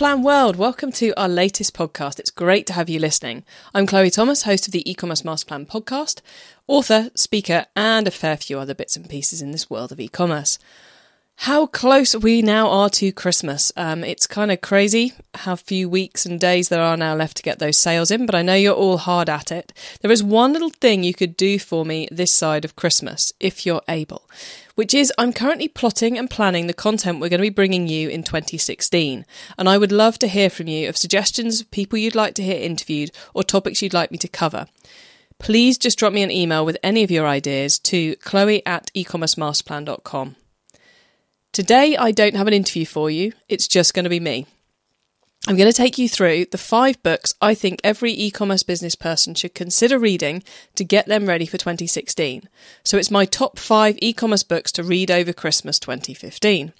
Masterplan World. Welcome to our latest podcast. It's great to have you listening. I'm Chloe Thomas, host of the e-commerce Masterplan podcast, author, speaker, and a fair few other bits and pieces in this world of e-commerce. How close we now are to Christmas. Um, it's kind of crazy how few weeks and days there are now left to get those sales in, but I know you're all hard at it. There is one little thing you could do for me this side of Christmas, if you're able, which is I'm currently plotting and planning the content we're going to be bringing you in 2016. And I would love to hear from you of suggestions of people you'd like to hear interviewed or topics you'd like me to cover please just drop me an email with any of your ideas to chloe at ecommercemasterplan.com. Today, I don't have an interview for you, it's just going to be me. I'm going to take you through the five books I think every e commerce business person should consider reading to get them ready for 2016. So it's my top five e commerce books to read over Christmas 2015.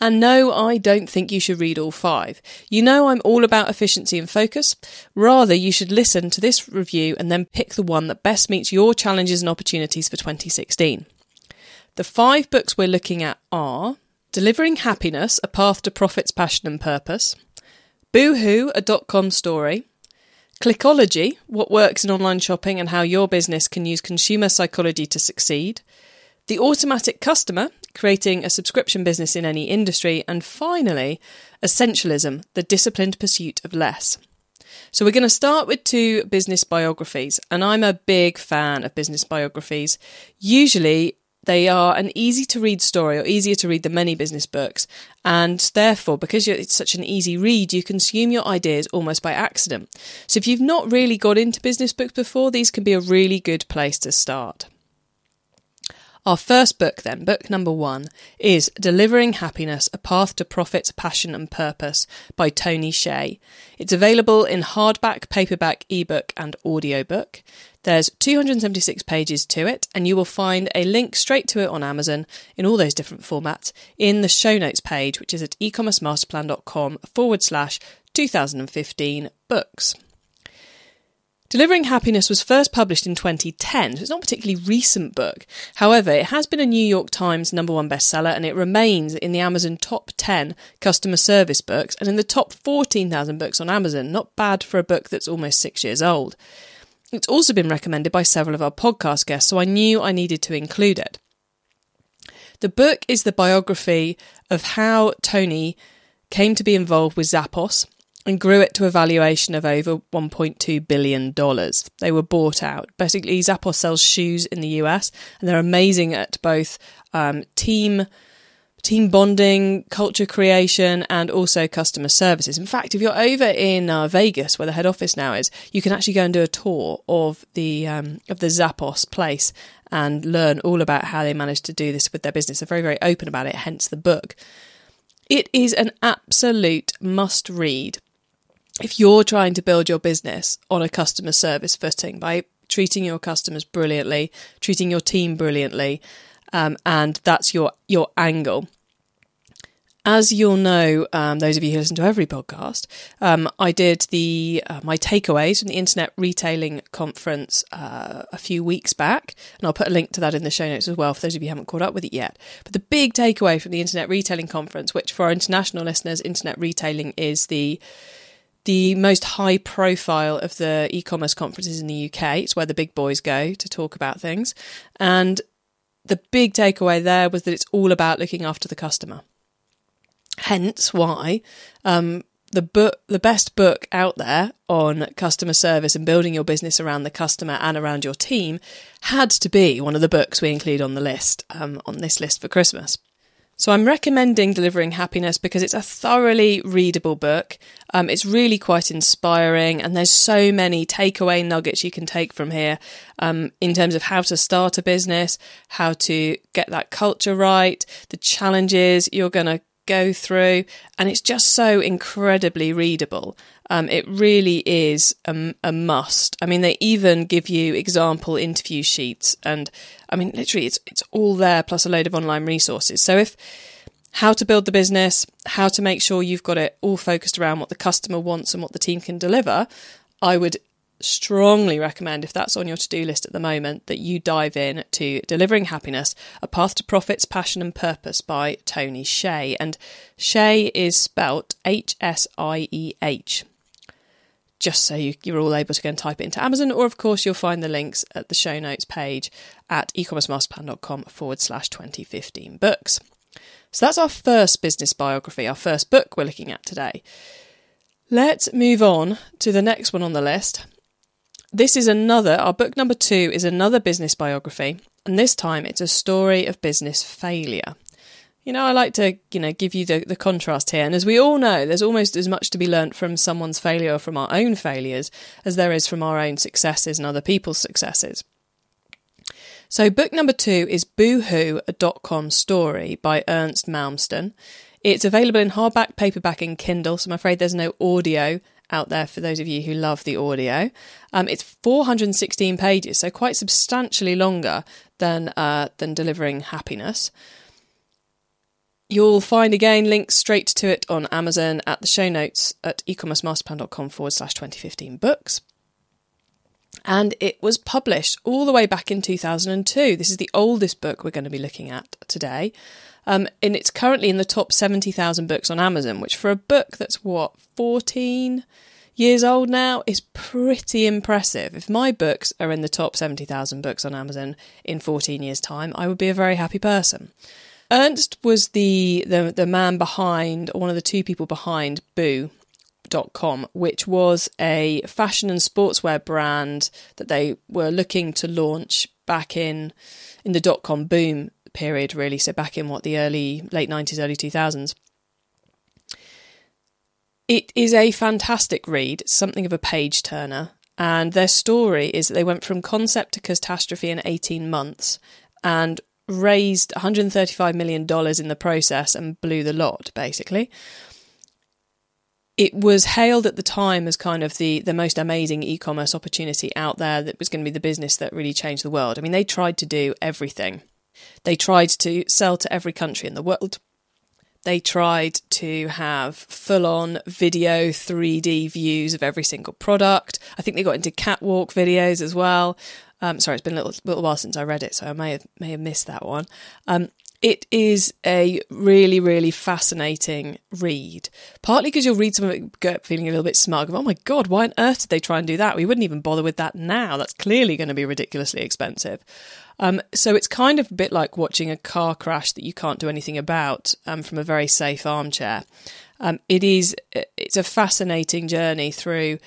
And no, I don't think you should read all five. You know I'm all about efficiency and focus. Rather, you should listen to this review and then pick the one that best meets your challenges and opportunities for 2016. The five books we're looking at are Delivering Happiness A Path to Profits, Passion and Purpose, Boohoo, a dot com story, Clickology What Works in Online Shopping and How Your Business Can Use Consumer Psychology to Succeed, The Automatic Customer Creating a Subscription Business in Any Industry, and finally, Essentialism The Disciplined Pursuit of Less. So, we're going to start with two business biographies, and I'm a big fan of business biographies. Usually, they are an easy to read story or easier to read than many business books. And therefore, because it's such an easy read, you consume your ideas almost by accident. So if you've not really got into business books before, these can be a really good place to start. Our first book, then, book number one, is Delivering Happiness A Path to Profit, Passion and Purpose by Tony Hsieh. It's available in hardback, paperback, ebook, and audiobook. There's 276 pages to it, and you will find a link straight to it on Amazon in all those different formats in the show notes page, which is at ecommercemasterplan.com forward slash 2015 books. Delivering Happiness was first published in 2010, so it's not a particularly recent book. However, it has been a New York Times number one bestseller and it remains in the Amazon top 10 customer service books and in the top 14,000 books on Amazon. Not bad for a book that's almost six years old. It's also been recommended by several of our podcast guests, so I knew I needed to include it. The book is the biography of how Tony came to be involved with Zappos and grew it to a valuation of over $1.2 billion. They were bought out. Basically, Zappos sells shoes in the US and they're amazing at both um, team team bonding, culture creation, and also customer services. In fact, if you're over in uh, Vegas, where the head office now is, you can actually go and do a tour of the um, of the Zappos place and learn all about how they managed to do this with their business. They're very very open about it. Hence the book. It is an absolute must read if you're trying to build your business on a customer service footing by treating your customers brilliantly, treating your team brilliantly, um, and that's your your angle. As you'll know, um, those of you who listen to every podcast, um, I did the uh, my takeaways from the Internet Retailing Conference uh, a few weeks back, and I'll put a link to that in the show notes as well for those of you who haven't caught up with it yet. But the big takeaway from the Internet Retailing Conference, which for our international listeners, Internet Retailing is the the most high profile of the e-commerce conferences in the UK. It's where the big boys go to talk about things. And the big takeaway there was that it's all about looking after the customer. Hence why um, the book, the best book out there on customer service and building your business around the customer and around your team, had to be one of the books we include on the list um, on this list for Christmas. So I'm recommending Delivering Happiness because it's a thoroughly readable book. Um, it's really quite inspiring, and there's so many takeaway nuggets you can take from here um, in terms of how to start a business, how to get that culture right, the challenges you're going to go through, and it's just so incredibly readable. Um, it really is a, a, must. I mean, they even give you example interview sheets, and I mean, literally, it's it's all there plus a load of online resources. So if how to build the business, how to make sure you've got it all focused around what the customer wants and what the team can deliver, I would strongly recommend, if that's on your to do list at the moment, that you dive in to Delivering Happiness A Path to Profits, Passion and Purpose by Tony Hsieh. And Hsieh is spelt H S I E H. Just so you, you're all able to go and type it into Amazon, or of course, you'll find the links at the show notes page at ecommercemasterplan.com forward slash 2015 books. So that's our first business biography, our first book we're looking at today. Let's move on to the next one on the list, this is another, our book number two is another business biography, and this time it's a story of business failure. You know, I like to, you know, give you the, the contrast here. And as we all know, there's almost as much to be learnt from someone's failure or from our own failures as there is from our own successes and other people's successes. So, book number two is Boohoo, a dot com story by Ernst Malmsten. It's available in hardback, paperback, and Kindle, so I'm afraid there's no audio out there for those of you who love the audio. Um, it's 416 pages, so quite substantially longer than uh, than delivering happiness. You'll find again links straight to it on Amazon at the show notes at ecommercemasterplan.com forward slash 2015 books. And it was published all the way back in 2002. This is the oldest book we're going to be looking at today. Um, and it's currently in the top 70,000 books on Amazon, which for a book that's what, 14 years old now is pretty impressive. If my books are in the top 70,000 books on Amazon in 14 years' time, I would be a very happy person. Ernst was the, the, the man behind, or one of the two people behind Boo.com, which was a fashion and sportswear brand that they were looking to launch back in in the dot com boom period, really. So back in what the early, late 90s, early 2000s. It is a fantastic read, something of a page turner. And their story is that they went from concept to catastrophe in 18 months and raised $135 million in the process and blew the lot, basically. It was hailed at the time as kind of the, the most amazing e commerce opportunity out there that was going to be the business that really changed the world. I mean, they tried to do everything they tried to sell to every country in the world. They tried to have full on video 3D views of every single product. I think they got into catwalk videos as well. Um, sorry, it's been a little, little while since I read it, so I may have may have missed that one. Um, it is a really, really fascinating read. Partly because you'll read some of it feeling a little bit smug of, oh my God, why on earth did they try and do that? We wouldn't even bother with that now. That's clearly going to be ridiculously expensive. Um, so it's kind of a bit like watching a car crash that you can't do anything about um, from a very safe armchair. Um, it is it's a fascinating journey through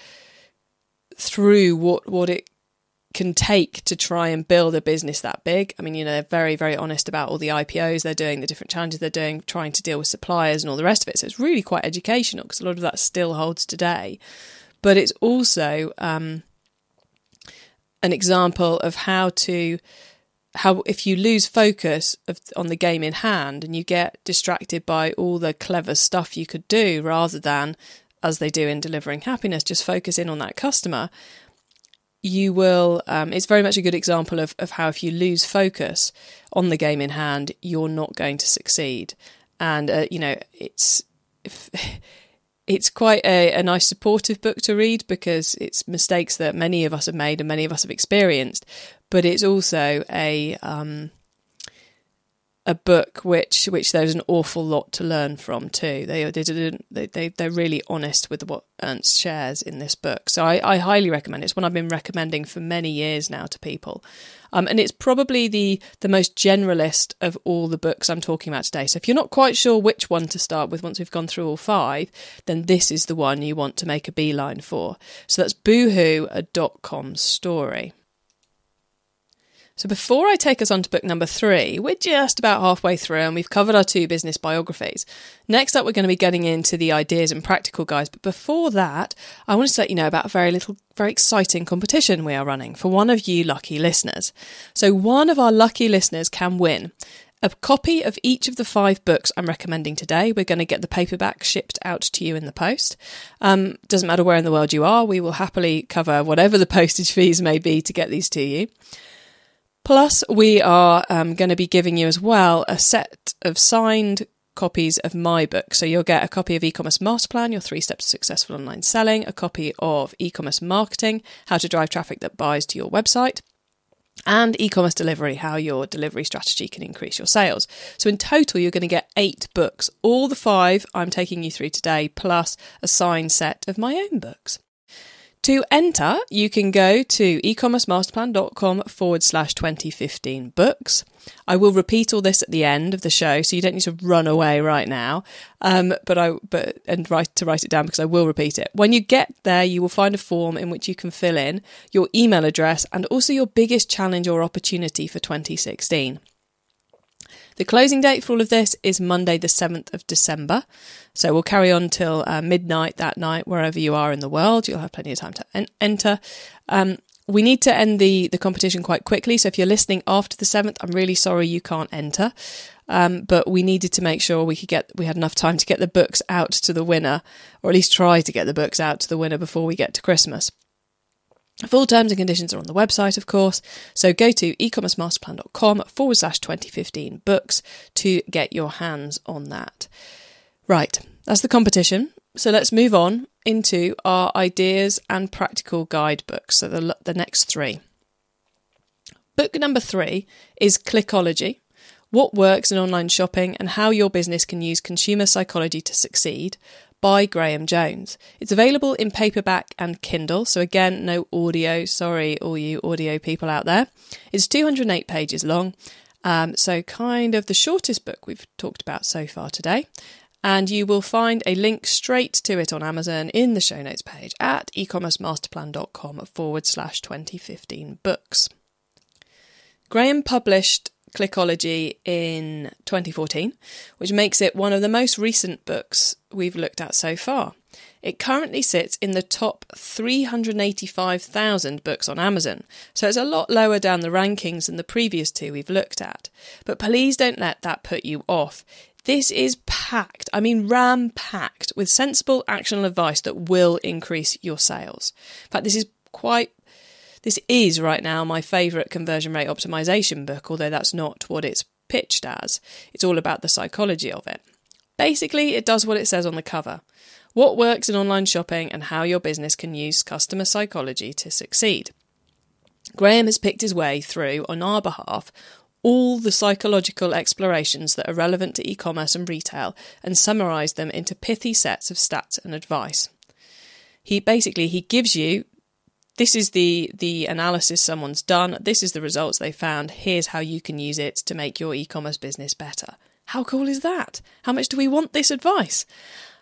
through what what it can take to try and build a business that big. I mean, you know, they're very, very honest about all the IPOs they're doing, the different challenges they're doing, trying to deal with suppliers and all the rest of it. So it's really quite educational because a lot of that still holds today. But it's also um, an example of how to how if you lose focus of, on the game in hand and you get distracted by all the clever stuff you could do rather than as they do in delivering happiness just focus in on that customer you will um, it's very much a good example of, of how if you lose focus on the game in hand you're not going to succeed. And uh, you know it's if, it's quite a, a nice supportive book to read because it's mistakes that many of us have made and many of us have experienced but it's also a um, a book which which there's an awful lot to learn from too. They they they, they they're really honest with what Ernst shares in this book, so I, I highly recommend it. It's one I've been recommending for many years now to people, um, and it's probably the the most generalist of all the books I'm talking about today. So if you're not quite sure which one to start with once we've gone through all five, then this is the one you want to make a beeline for. So that's Boohoo, a dot com story. So before I take us on to book number three, we're just about halfway through and we've covered our two business biographies. Next up, we're going to be getting into the ideas and practical guys. But before that, I want to let you know about a very little, very exciting competition we are running for one of you lucky listeners. So one of our lucky listeners can win a copy of each of the five books I'm recommending today. We're going to get the paperback shipped out to you in the post. Um, doesn't matter where in the world you are, we will happily cover whatever the postage fees may be to get these to you. Plus, we are um, going to be giving you as well a set of signed copies of my book. So you'll get a copy of e-commerce master plan, your three steps to successful online selling, a copy of e-commerce marketing, how to drive traffic that buys to your website, and e-commerce delivery, how your delivery strategy can increase your sales. So in total, you're going to get eight books, all the five I'm taking you through today, plus a signed set of my own books. To enter, you can go to ecommercemasterplan.com forward slash 2015 books. I will repeat all this at the end of the show, so you don't need to run away right now. Um, but I but and write to write it down because I will repeat it. When you get there, you will find a form in which you can fill in your email address and also your biggest challenge or opportunity for 2016. The closing date for all of this is Monday, the 7th of December. So we'll carry on till uh, midnight that night, wherever you are in the world. You'll have plenty of time to en- enter. Um, we need to end the, the competition quite quickly. So if you're listening after the 7th, I'm really sorry you can't enter. Um, but we needed to make sure we could get we had enough time to get the books out to the winner, or at least try to get the books out to the winner before we get to Christmas. Full terms and conditions are on the website, of course. So go to ecommercemasterplan.com forward slash 2015 books to get your hands on that. Right, that's the competition. So let's move on into our ideas and practical guidebooks. So the, the next three. Book number three is Clickology What Works in Online Shopping and How Your Business Can Use Consumer Psychology to Succeed by Graham Jones. It's available in paperback and Kindle, so again, no audio. Sorry, all you audio people out there. It's 208 pages long, um, so kind of the shortest book we've talked about so far today. And you will find a link straight to it on Amazon in the show notes page at ecommercemasterplan.com forward slash 2015 books. Graham published Clickology in 2014, which makes it one of the most recent books we've looked at so far. It currently sits in the top 385,000 books on Amazon, so it's a lot lower down the rankings than the previous two we've looked at. But please don't let that put you off. This is packed, I mean, ram packed with sensible actionable advice that will increase your sales. In fact, this is quite this is right now my favourite conversion rate optimization book, although that's not what it's pitched as. It's all about the psychology of it. Basically, it does what it says on the cover what works in online shopping and how your business can use customer psychology to succeed. Graham has picked his way through, on our behalf, all the psychological explorations that are relevant to e commerce and retail and summarised them into pithy sets of stats and advice. He basically he gives you this is the the analysis someone's done. This is the results they found. Here's how you can use it to make your e-commerce business better. How cool is that? How much do we want this advice?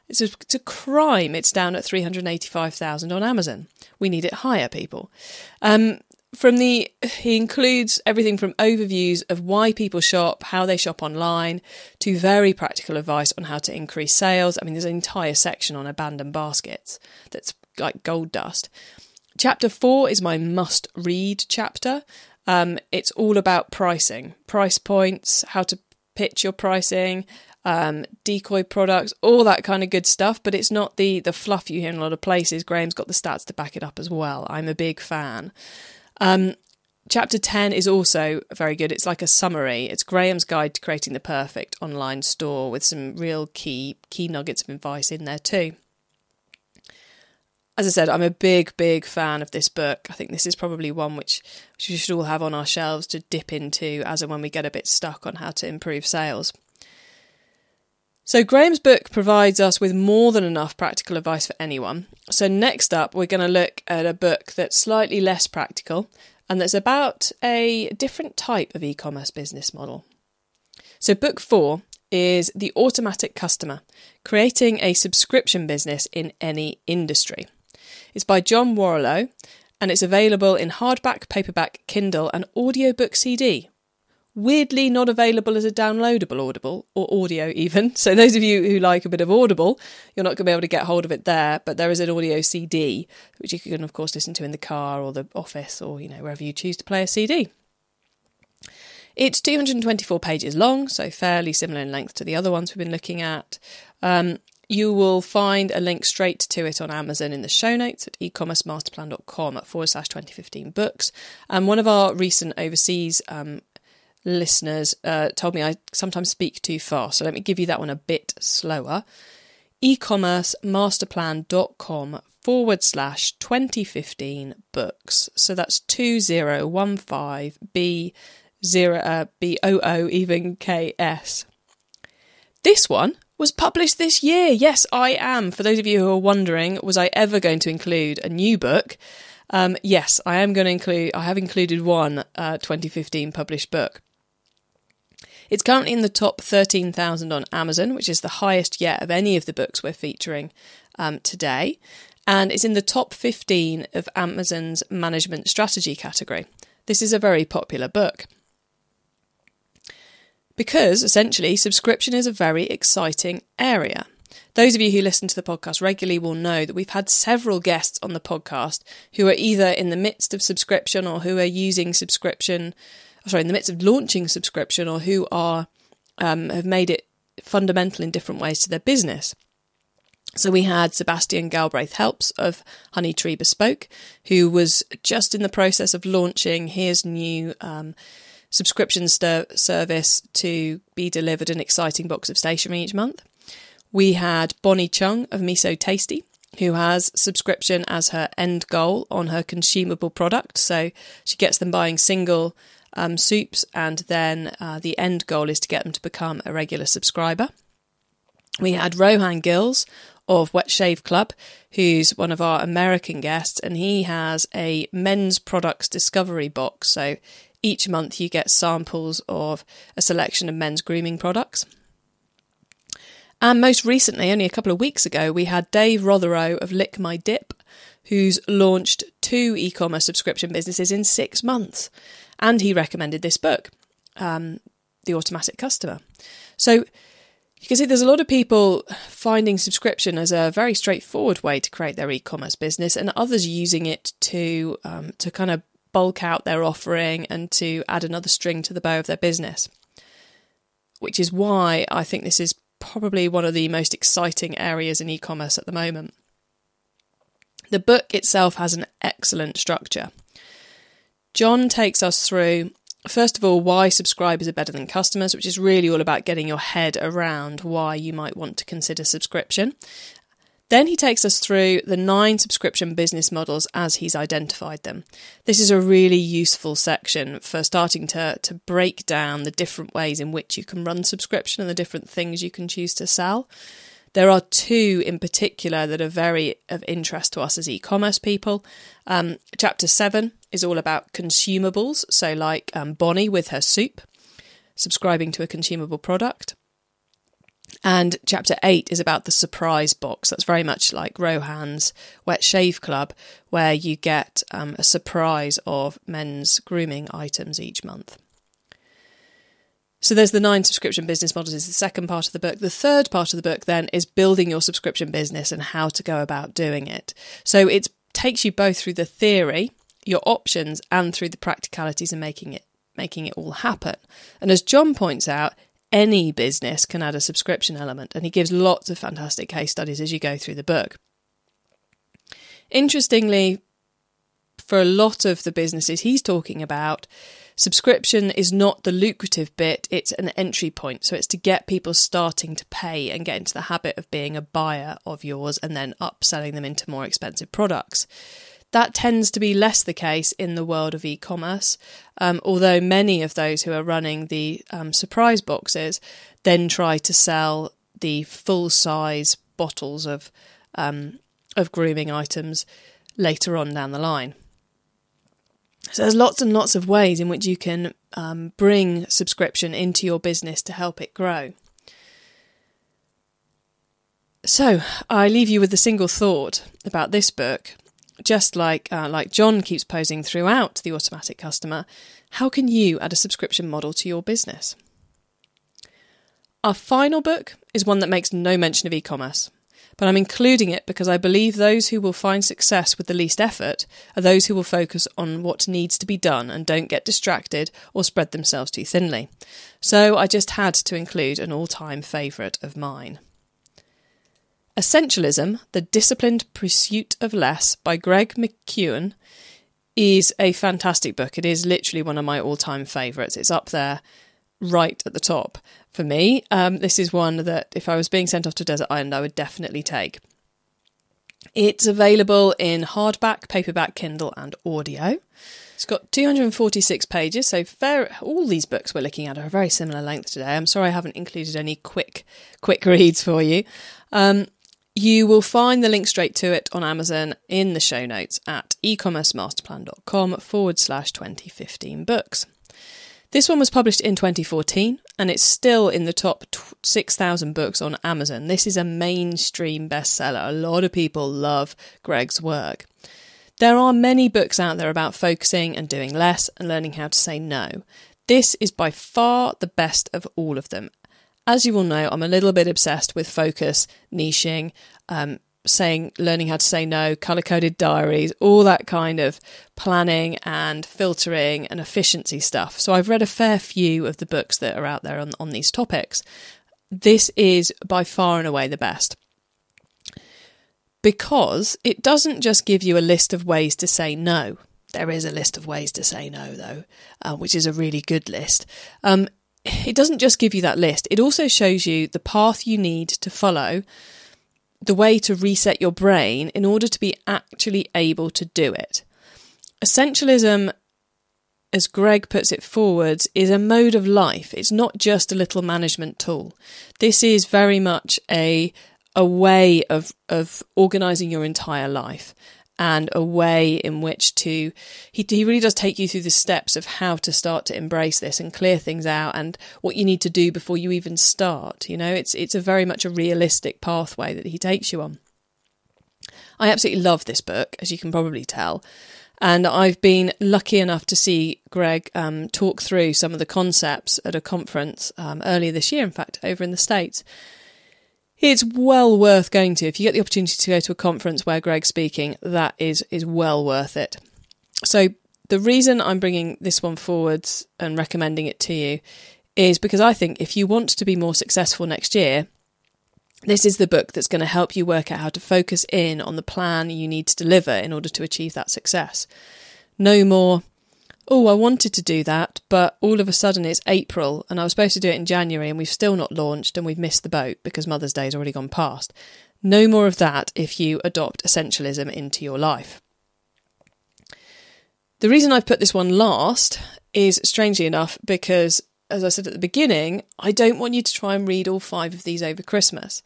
It's a, it's a crime. It's down at 385,000 on Amazon. We need it higher people. Um, from the he includes everything from overviews of why people shop how they shop online to very practical advice on how to increase sales. I mean there's an entire section on abandoned baskets that's like gold dust Chapter four is my must read chapter. Um, it's all about pricing, price points, how to pitch your pricing, um, decoy products, all that kind of good stuff. But it's not the the fluff you hear in a lot of places. Graham's got the stats to back it up as well. I'm a big fan. Um, chapter 10 is also very good. It's like a summary. It's Graham's guide to creating the perfect online store with some real key key nuggets of advice in there too as I said, I'm a big, big fan of this book. I think this is probably one which, which we should all have on our shelves to dip into as and when we get a bit stuck on how to improve sales. So, Graham's book provides us with more than enough practical advice for anyone. So, next up, we're going to look at a book that's slightly less practical and that's about a different type of e commerce business model. So, book four is The Automatic Customer Creating a Subscription Business in Any Industry. It's by John Warrillow and it's available in hardback, paperback, Kindle, and audiobook CD. Weirdly, not available as a downloadable Audible or audio, even. So, those of you who like a bit of Audible, you're not going to be able to get hold of it there, but there is an audio CD, which you can, of course, listen to in the car or the office or, you know, wherever you choose to play a CD. It's 224 pages long, so fairly similar in length to the other ones we've been looking at. Um, you will find a link straight to it on Amazon in the show notes at ecommercemasterplan.com at forward slash 2015 books. And one of our recent overseas um, listeners uh, told me I sometimes speak too fast, so let me give you that one a bit slower. ecommercemasterplan.com forward slash 2015 books. So that's 2015 B zero uh, B O O even K S. This one was published this year. Yes, I am. For those of you who are wondering, was I ever going to include a new book? Um, yes, I am going to include. I have included one uh, 2015 published book. It's currently in the top 13,000 on Amazon, which is the highest yet of any of the books we're featuring um, today. And it's in the top 15 of Amazon's management strategy category. This is a very popular book because essentially subscription is a very exciting area. Those of you who listen to the podcast regularly will know that we've had several guests on the podcast who are either in the midst of subscription or who are using subscription, sorry, in the midst of launching subscription or who are um, have made it fundamental in different ways to their business. So we had Sebastian Galbraith Helps of Honey Tree Bespoke, who was just in the process of launching his new um, subscription st- service to be delivered an exciting box of stationery each month. We had Bonnie Chung of Miso Tasty, who has subscription as her end goal on her consumable product. So she gets them buying single um, soups, and then uh, the end goal is to get them to become a regular subscriber. We had Rohan Gills of Wet Shave Club, who's one of our American guests, and he has a men's products discovery box. So each month, you get samples of a selection of men's grooming products. And most recently, only a couple of weeks ago, we had Dave Rotherow of Lick My Dip, who's launched two e commerce subscription businesses in six months. And he recommended this book, um, The Automatic Customer. So you can see there's a lot of people finding subscription as a very straightforward way to create their e commerce business, and others using it to um, to kind of bulk out their offering and to add another string to the bow of their business. Which is why I think this is probably one of the most exciting areas in e commerce at the moment. The book itself has an excellent structure. John takes us through, first of all, why subscribers are better than customers, which is really all about getting your head around why you might want to consider subscription. Then he takes us through the nine subscription business models as he's identified them. This is a really useful section for starting to, to break down the different ways in which you can run subscription and the different things you can choose to sell. There are two in particular that are very of interest to us as e commerce people. Um, chapter 7 is all about consumables, so like um, Bonnie with her soup, subscribing to a consumable product. And chapter eight is about the surprise box. That's very much like Rohan's Wet Shave Club, where you get um, a surprise of men's grooming items each month. So there's the nine subscription business models is the second part of the book. The third part of the book then is building your subscription business and how to go about doing it. So it takes you both through the theory, your options, and through the practicalities of making it making it all happen. And as John points out, any business can add a subscription element, and he gives lots of fantastic case studies as you go through the book. Interestingly, for a lot of the businesses he's talking about, subscription is not the lucrative bit, it's an entry point. So it's to get people starting to pay and get into the habit of being a buyer of yours and then upselling them into more expensive products. That tends to be less the case in the world of e commerce, um, although many of those who are running the um, surprise boxes then try to sell the full size bottles of, um, of grooming items later on down the line. So there's lots and lots of ways in which you can um, bring subscription into your business to help it grow. So I leave you with a single thought about this book just like uh, like John keeps posing throughout the automatic customer, how can you add a subscription model to your business? Our final book is one that makes no mention of e-commerce. But I'm including it because I believe those who will find success with the least effort are those who will focus on what needs to be done and don't get distracted or spread themselves too thinly. So I just had to include an all time favourite of mine. Essentialism, The Disciplined Pursuit of Less by Greg McKeown is a fantastic book. It is literally one of my all time favourites. It's up there right at the top for me. Um, this is one that if I was being sent off to Desert Island, I would definitely take. It's available in hardback, paperback, Kindle, and audio. It's got 246 pages, so fair, all these books we're looking at are a very similar length today. I'm sorry I haven't included any quick quick reads for you. Um, you will find the link straight to it on Amazon in the show notes at ecommercemasterplan.com forward slash 2015 books. This one was published in 2014 and it's still in the top 6,000 books on Amazon. This is a mainstream bestseller. A lot of people love Greg's work. There are many books out there about focusing and doing less and learning how to say no. This is by far the best of all of them. As you will know, I'm a little bit obsessed with focus, niching, um, saying learning how to say no, color coded diaries, all that kind of planning and filtering and efficiency stuff. So I've read a fair few of the books that are out there on, on these topics. This is by far and away the best. Because it doesn't just give you a list of ways to say no. There is a list of ways to say no, though, uh, which is a really good list. Um, it doesn't just give you that list, it also shows you the path you need to follow the way to reset your brain in order to be actually able to do it. Essentialism, as Greg puts it forwards, is a mode of life. It's not just a little management tool. This is very much a a way of of organizing your entire life and a way in which to he, he really does take you through the steps of how to start to embrace this and clear things out and what you need to do before you even start you know it's it's a very much a realistic pathway that he takes you on i absolutely love this book as you can probably tell and I've been lucky enough to see Greg um, talk through some of the concepts at a conference um, earlier this year, in fact, over in the States. It's well worth going to. If you get the opportunity to go to a conference where Greg's speaking, that is is well worth it. So the reason I'm bringing this one forwards and recommending it to you is because I think if you want to be more successful next year, this is the book that's going to help you work out how to focus in on the plan you need to deliver in order to achieve that success. No more oh, I wanted to do that, but all of a sudden it's April and I was supposed to do it in January and we've still not launched and we've missed the boat because Mother's Day has already gone past. No more of that if you adopt essentialism into your life. The reason I've put this one last is strangely enough because, as I said at the beginning, I don't want you to try and read all five of these over Christmas.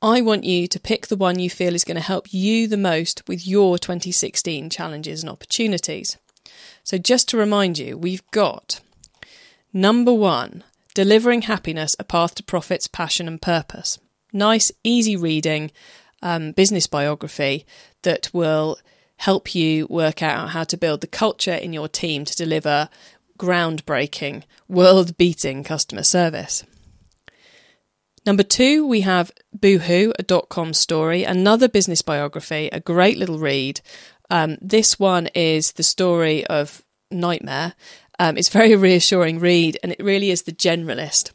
I want you to pick the one you feel is going to help you the most with your 2016 challenges and opportunities. So, just to remind you, we've got number one, delivering happiness, a path to profits, passion, and purpose. Nice, easy reading um, business biography that will help you work out how to build the culture in your team to deliver groundbreaking, world beating customer service. Number two, we have Boohoo, a dot com story, another business biography, a great little read um, this one is the story of Nightmare. Um, it's very reassuring read, and it really is the generalist.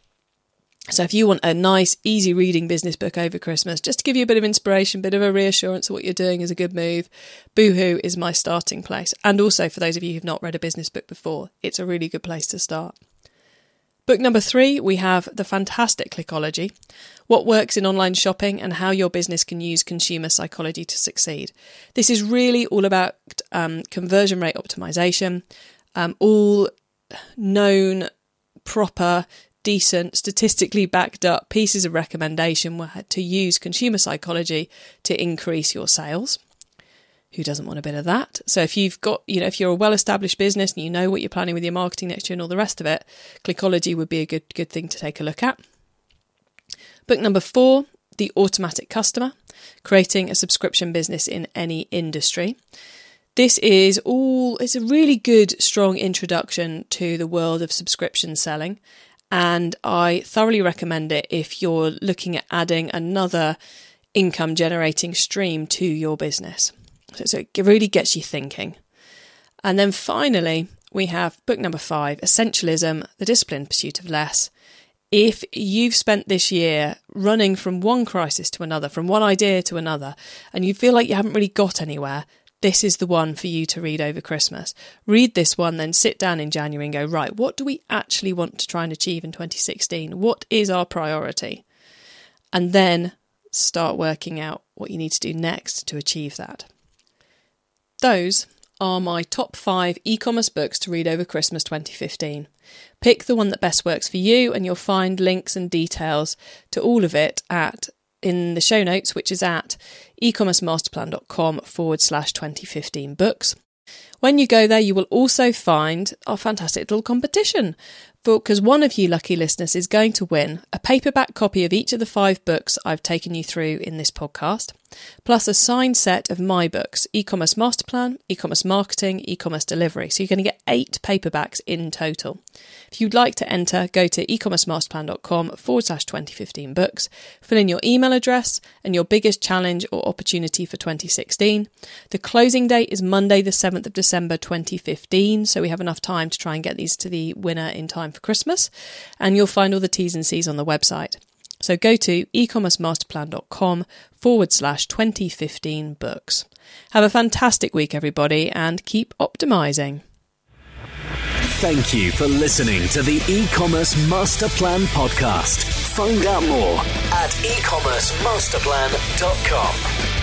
So if you want a nice, easy reading business book over Christmas, just to give you a bit of inspiration, bit of a reassurance of what you're doing is a good move, Boohoo is my starting place. And also for those of you who've not read a business book before, it's a really good place to start. Book number three, we have The Fantastic Clickology What Works in Online Shopping and How Your Business Can Use Consumer Psychology to Succeed. This is really all about um, conversion rate optimization, um, all known, proper, decent, statistically backed up pieces of recommendation to use consumer psychology to increase your sales who doesn't want a bit of that? So if you've got, you know, if you're a well-established business and you know what you're planning with your marketing next year and all the rest of it, Clickology would be a good good thing to take a look at. Book number 4, The Automatic Customer, creating a subscription business in any industry. This is all it's a really good strong introduction to the world of subscription selling and I thoroughly recommend it if you're looking at adding another income generating stream to your business. So, so it really gets you thinking. And then finally, we have book number five Essentialism, the disciplined pursuit of less. If you've spent this year running from one crisis to another, from one idea to another, and you feel like you haven't really got anywhere, this is the one for you to read over Christmas. Read this one, then sit down in January and go, right, what do we actually want to try and achieve in 2016? What is our priority? And then start working out what you need to do next to achieve that. Those are my top five e commerce books to read over Christmas 2015. Pick the one that best works for you, and you'll find links and details to all of it at in the show notes, which is at ecommercemasterplan.com forward slash 2015 books. When you go there, you will also find our fantastic little competition because one of you lucky listeners is going to win a paperback copy of each of the five books I've taken you through in this podcast, plus a signed set of my books e commerce master plan, e commerce marketing, e commerce delivery. So you're going to get eight paperbacks in total. If you'd like to enter, go to ecommercemasterplan.com forward slash 2015 books, fill in your email address and your biggest challenge or opportunity for 2016. The closing date is Monday, the 7th of December 2015, so we have enough time to try and get these to the winner in time for Christmas, and you'll find all the T's and C's on the website. So go to ecommercemasterplan.com forward slash 2015 books. Have a fantastic week, everybody, and keep optimizing. Thank you for listening to the e-commerce master plan podcast. Find out more at ecommercemasterplan.com.